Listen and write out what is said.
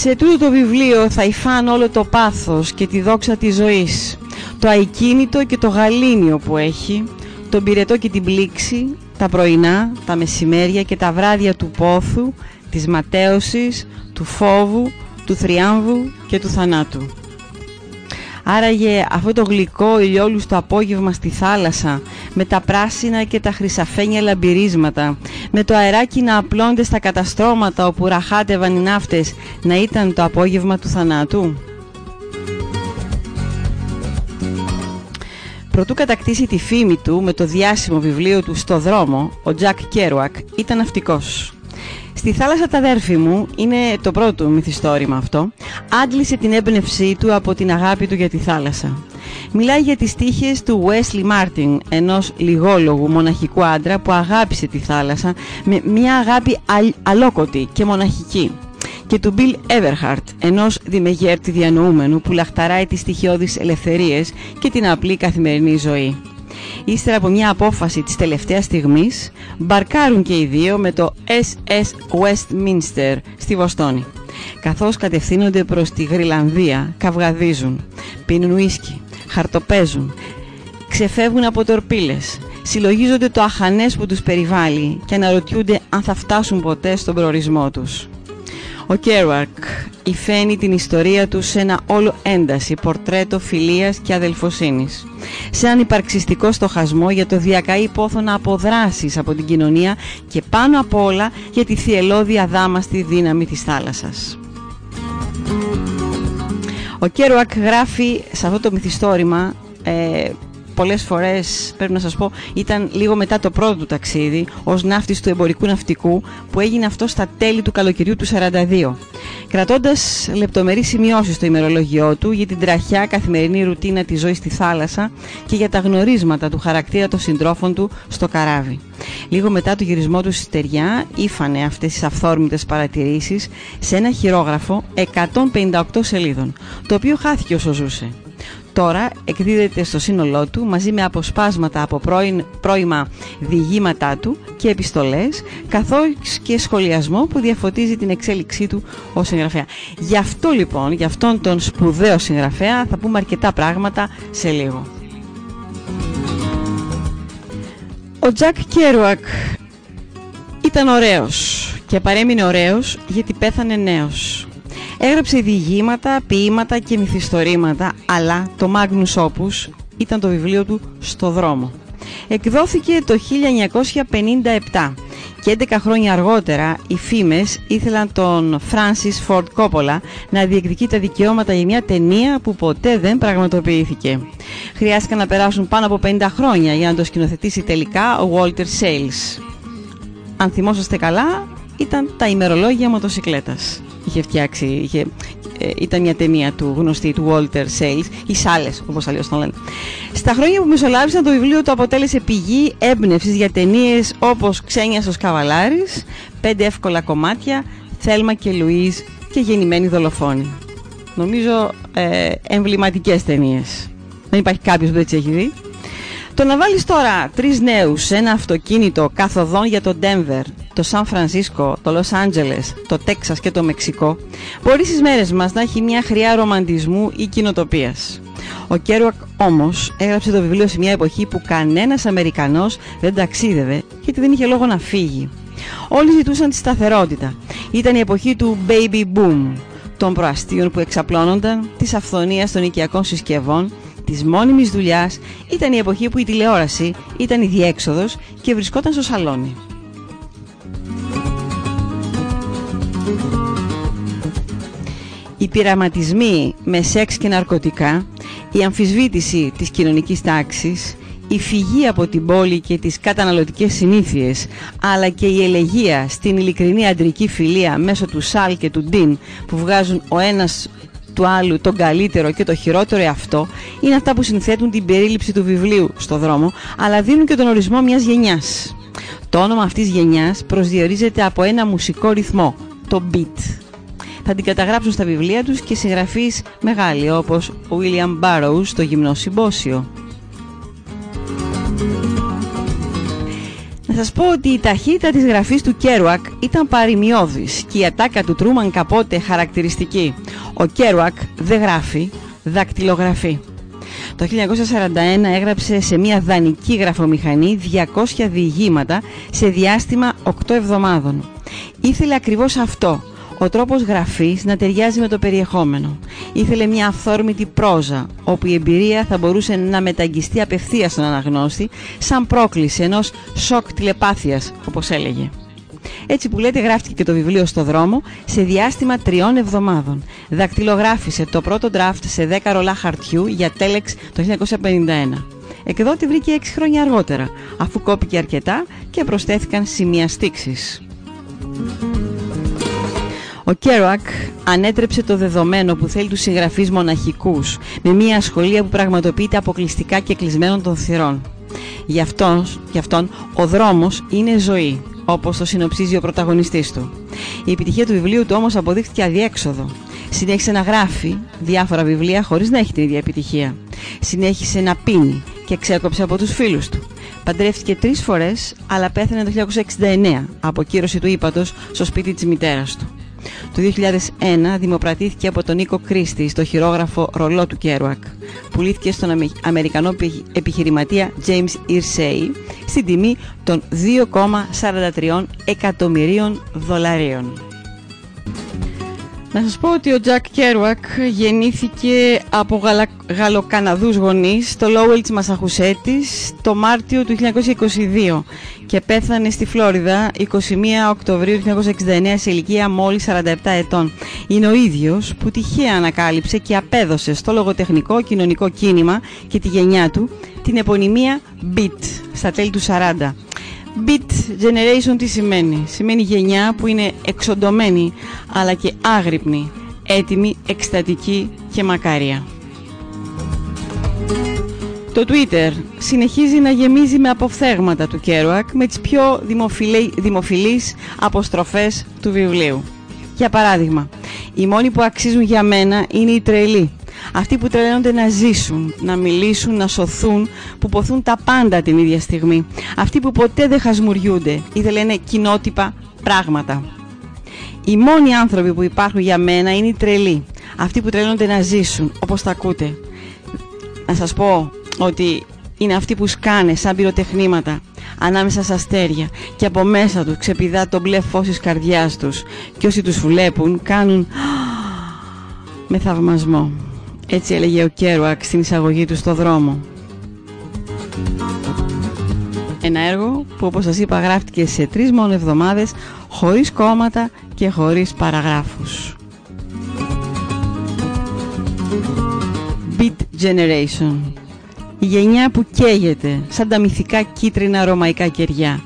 Σε τούτο το βιβλίο θα υφάν όλο το πάθος και τη δόξα της ζωής, το αικίνητο και το γαλήνιο που έχει, τον πυρετό και την πλήξη, τα πρωινά, τα μεσημέρια και τα βράδια του πόθου, της ματέωσης, του φόβου, του θριάμβου και του θανάτου. Άραγε αυτό το γλυκό ηλιόλουστο απόγευμα στη θάλασσα με τα πράσινα και τα χρυσαφένια λαμπυρίσματα με το αεράκι να απλώνεται στα καταστρώματα όπου ραχάτευαν οι ναύτες να ήταν το απόγευμα του θανάτου. Προτού κατακτήσει τη φήμη του με το διάσημο βιβλίο του «Στο δρόμο», ο Τζακ Κέρουακ ήταν ναυτικός. Η θάλασσα το αδέρφι μου είναι το πρώτο μυθιστόρημα αυτό. Άντλησε την έμπνευσή του από την αγάπη του για τη θάλασσα. Μιλάει για τις τύχες του Wesley Martin, ενός λιγόλογου μοναχικού άντρα που αγάπησε τη θάλασσα με μια αγάπη αλόκοτη και μοναχική και του Bill Everhart, ενός δημεγέρτη διανοούμενου που λαχταράει τις στοιχειώδεις ελευθερίες και την απλή καθημερινή ζωή. Ύστερα από μια απόφαση της τελευταίας στιγμής, μπαρκάρουν και οι δύο με το SS Westminster στη Βοστόνη. Καθώς κατευθύνονται προς τη Γρυλανδία, καυγαδίζουν, πίνουν ουίσκι, χαρτοπέζουν, ξεφεύγουν από τορπίλες, συλλογίζονται το αχανές που τους περιβάλλει και αναρωτιούνται αν θα φτάσουν ποτέ στον προορισμό τους. Ο Κέρουαρκ υφαίνει την ιστορία του σε ένα όλο ένταση πορτρέτο φιλίας και αδελφοσύνης. Σε έναν υπαρξιστικό στοχασμό για το διακαή πόθο να αποδράσεις από την κοινωνία και πάνω απ' όλα για τη θυελώδη αδάμαστη δύναμη της θάλασσας. Ο Κέρουακ γράφει σε αυτό το μυθιστόρημα ε, πολλές φορές πρέπει να σας πω ήταν λίγο μετά το πρώτο του ταξίδι ως ναύτης του εμπορικού ναυτικού που έγινε αυτό στα τέλη του καλοκαιριού του 42 κρατώντας λεπτομερείς σημειώσεις στο ημερολογιό του για την τραχιά καθημερινή ρουτίνα της ζωής στη θάλασσα και για τα γνωρίσματα του χαρακτήρα των συντρόφων του στο καράβι. Λίγο μετά το γυρισμό του στη στεριά ήφανε αυτές τις αυθόρμητες παρατηρήσεις σε ένα χειρόγραφο 158 σελίδων, το οποίο χάθηκε όσο ζούσε τώρα εκδίδεται στο σύνολό του μαζί με αποσπάσματα από πρώην, πρώιμα διηγήματά του και επιστολές καθώς και σχολιασμό που διαφωτίζει την εξέλιξή του ως συγγραφέα. Γι' αυτό λοιπόν, γι' αυτόν τον σπουδαίο συγγραφέα θα πούμε αρκετά πράγματα σε λίγο. Ο Τζακ Κέρουακ ήταν ωραίος και παρέμεινε ωραίος γιατί πέθανε νέος. Έγραψε διηγήματα, ποίηματα και μυθιστορήματα, αλλά το Magnus Opus ήταν το βιβλίο του «Στο δρόμο». Εκδόθηκε το 1957 και 11 χρόνια αργότερα οι φήμες ήθελαν τον Francis Ford Coppola να διεκδικεί τα δικαιώματα για μια ταινία που ποτέ δεν πραγματοποιήθηκε. Χρειάστηκαν να περάσουν πάνω από 50 χρόνια για να το σκηνοθετήσει τελικά ο Walter Sales. Αν θυμόσαστε καλά, ήταν τα ημερολόγια μοτοσυκλέτας είχε φτιάξει, είχε, ε, ήταν μια ταινία του γνωστή του Walter Sales, οι Σάλες όπως αλλιώς τον λένε. Στα χρόνια που μεσολάβησαν το βιβλίο του αποτέλεσε πηγή έμπνευσης για ταινίες όπως Ξένιας στο Καβαλάρης, Πέντε εύκολα κομμάτια, Θέλμα και Λουίζ και Γεννημένη δολοφόνη. Νομίζω ε, εμβληματικές ταινίες. Δεν υπάρχει κάποιος που δεν τις έχει δει. Το να βάλεις τώρα τρεις νέους σε ένα αυτοκίνητο καθοδόν για το Denver, το Σαν Φρανσίσκο, το Λος Άντζελες, το Τέξας και το Μεξικό, μπορεί στις μέρες μας να έχει μια χροιά ρομαντισμού ή κοινοτοπίας. Ο Κέρουακ όμως έγραψε το βιβλίο σε μια εποχή που κανένας Αμερικανός δεν ταξίδευε γιατί δεν είχε λόγο να φύγει. Όλοι ζητούσαν τη σταθερότητα. Ήταν η εποχή του baby boom, των προαστίων που εξαπλώνονταν, της αφθονίας των οικιακών συσκευών, της μόνιμης δουλειάς ήταν η εποχή που η τηλεόραση ήταν η διέξοδος και βρισκόταν στο σαλόνι. Οι πειραματισμοί με σεξ και ναρκωτικά, η αμφισβήτηση της κοινωνικής τάξης, η φυγή από την πόλη και τις καταναλωτικές συνήθειες, αλλά και η ελεγεία στην ειλικρινή αντρική φιλία μέσω του Σαλ και του Ντίν που βγάζουν ο ένας του άλλου τον καλύτερο και το χειρότερο εαυτό είναι αυτά που συνθέτουν την περίληψη του βιβλίου στο δρόμο, αλλά δίνουν και τον ορισμό μιας γενιάς. Το όνομα αυτής της γενιάς προσδιορίζεται από ένα μουσικό ρυθμό, το beat. Θα την καταγράψουν στα βιβλία τους και συγγραφείς μεγάλοι όπως ο William Burroughs στο γυμνό συμπόσιο. Να σας πω ότι η ταχύτητα της γραφής του Κέρουακ ήταν παρημιώδης και η ατάκα του Τρούμαν Καπότε χαρακτηριστική. Ο Κέρουακ δεν γράφει, δακτυλογραφεί. Το 1941 έγραψε σε μια δανεική γραφομηχανή 200 διηγήματα σε διάστημα 8 εβδομάδων. Ήθελε ακριβώς αυτό, ο τρόπος γραφής να ταιριάζει με το περιεχόμενο. Ήθελε μια αυθόρμητη πρόζα, όπου η εμπειρία θα μπορούσε να μεταγγιστεί απευθείας στον αναγνώστη, σαν πρόκληση ενός σοκ τηλεπάθειας, όπως έλεγε. Έτσι που λέτε γράφτηκε και το βιβλίο στο δρόμο σε διάστημα τριών εβδομάδων. Δακτυλογράφησε το πρώτο draft σε 10 ρολά χαρτιού για τέλεξ το 1951. Εκδότη βρήκε 6 χρόνια αργότερα, αφού κόπηκε αρκετά και προσθέθηκαν σημεία στήξης. Ο Κέρουακ ανέτρεψε το δεδομένο που θέλει τους συγγραφείς μοναχικούς με μια ασχολία που πραγματοποιείται αποκλειστικά και κλεισμένων των θυρών. Γι' αυτόν, γι αυτόν ο δρόμος είναι ζωή, όπως το συνοψίζει ο πρωταγωνιστής του. Η επιτυχία του βιβλίου του όμως αποδείχθηκε αδιέξοδο. Συνέχισε να γράφει διάφορα βιβλία χωρίς να έχει την ίδια επιτυχία. Συνέχισε να πίνει και ξέκοψε από τους φίλους του. Παντρεύτηκε τρεις φορές, αλλά πέθανε το 1969 από κύρωση του ύπατος στο σπίτι της μητέρας του. Το 2001 δημοπρατήθηκε από τον Νίκο Κρίστη στο χειρόγραφο ρολό του Κέρουακ. Πουλήθηκε στον Αμερικανό επιχειρηματία James Irsay στην τιμή των 2,43 εκατομμυρίων δολαρίων. Να σας πω ότι ο Τζακ Κέρουακ γεννήθηκε από γαλα... γαλλοκαναδούς γονείς στο Λόουελ της Μασαχουσέτης το Μάρτιο του 1922 και πέθανε στη Φλόριδα 21 Οκτωβρίου 1969 σε ηλικία μόλις 47 ετών. Είναι ο ίδιος που τυχαία ανακάλυψε και απέδωσε στο λογοτεχνικό κοινωνικό κίνημα και τη γενιά του την επωνυμία Beat στα τέλη του 40. Beat generation τι σημαίνει. Σημαίνει γενιά που είναι εξοντωμένη αλλά και άγρυπνη, έτοιμη, εκστατική και μακάρια. Το Twitter συνεχίζει να γεμίζει με αποφθέγματα του Κέρουακ με τις πιο δημοφιλείς αποστροφές του βιβλίου. Για παράδειγμα, οι μόνοι που αξίζουν για μένα είναι οι τρελοί αυτοί που τρελαίνονται να ζήσουν, να μιλήσουν, να σωθούν, που ποθούν τα πάντα την ίδια στιγμή. Αυτοί που ποτέ δεν χασμουριούνται ή δεν λένε κοινότυπα πράγματα. Οι μόνοι άνθρωποι που υπάρχουν για μένα είναι οι τρελοί. Αυτοί που τρελαίνονται να ζήσουν, όπως τα ακούτε. Να σας πω ότι είναι αυτοί που σκάνε σαν πυροτεχνήματα ανάμεσα στα αστέρια και από μέσα τους ξεπηδά το μπλε φως της καρδιάς τους και όσοι τους βλέπουν κάνουν με θαυμασμό. Έτσι έλεγε ο Κέρουακ στην εισαγωγή του στο δρόμο. Ένα έργο που όπως σας είπα γράφτηκε σε τρεις μόνο εβδομάδες χωρίς κόμματα και χωρίς παραγράφους. Beat Generation Η γενιά που καίγεται σαν τα μυθικά κίτρινα ρωμαϊκά κεριά